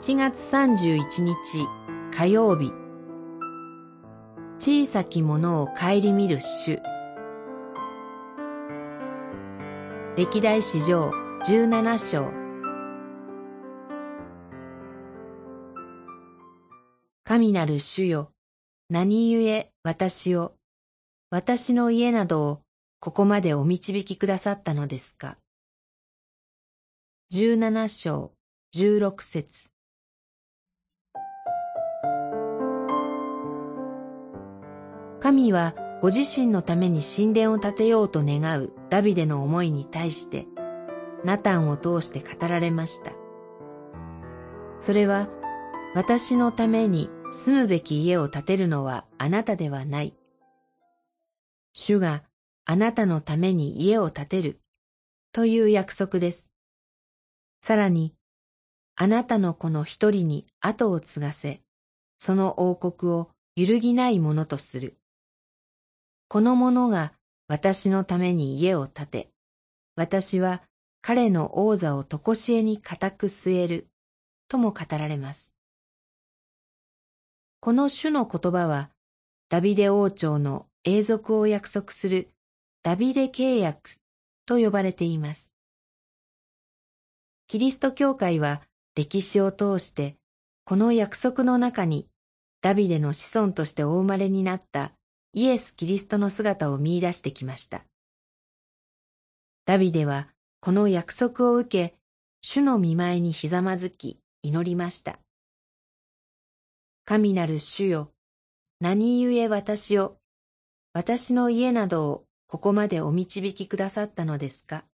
1月31日火曜日小さきものを顧みる主歴代史上17章神なる主よ何故私を私の家などをここまでお導きくださったのですか。17章16節神はご自身のために神殿を建てようと願うダビデの思いに対して、ナタンを通して語られました。それは、私のために住むべき家を建てるのはあなたではない。主があなたのために家を建てるという約束です。さらに、あなたの子の一人に後を継がせ、その王国を揺るぎないものとする。この者が私のために家を建て、私は彼の王座をとこしえに固く据える、とも語られます。この種の言葉は、ダビデ王朝の永続を約束するダビデ契約と呼ばれています。キリスト教会は歴史を通して、この約束の中に、ダビデの子孫としてお生まれになったイエス・キリストの姿を見出してきました。ダビデはこの約束を受け、主の見舞いにひざまずき祈りました。神なる主よ、何故私を、私の家などをここまでお導きくださったのですか？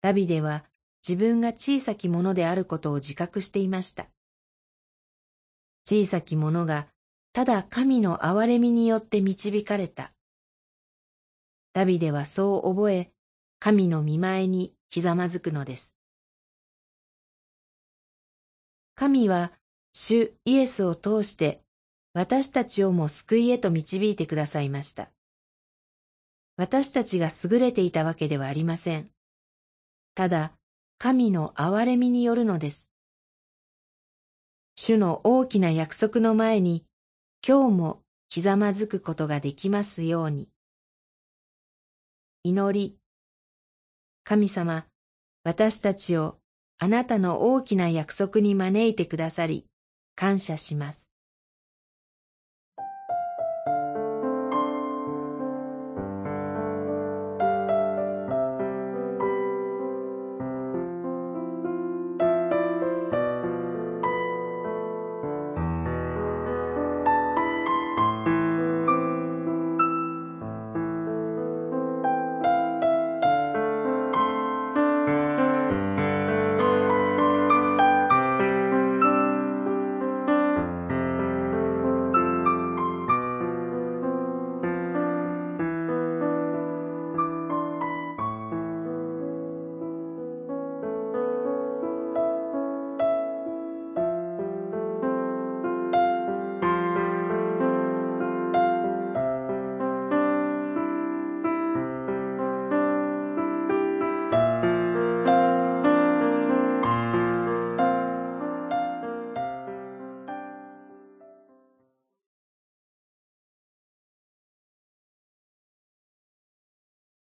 ダビデは自分が小さきものであることを自覚していました。小さきものがただ神の憐れみによって導かれた。ダビデはそう覚え、神の見前にひざまずくのです。神は主イエスを通して私たちをも救いへと導いてくださいました。私たちが優れていたわけではありません。ただ、神の憐れみによるのです。主の大きな約束の前に、今日もひざまずくことができますように。祈り。神様、私たちをあなたの大きな約束に招いてくださり、感謝します。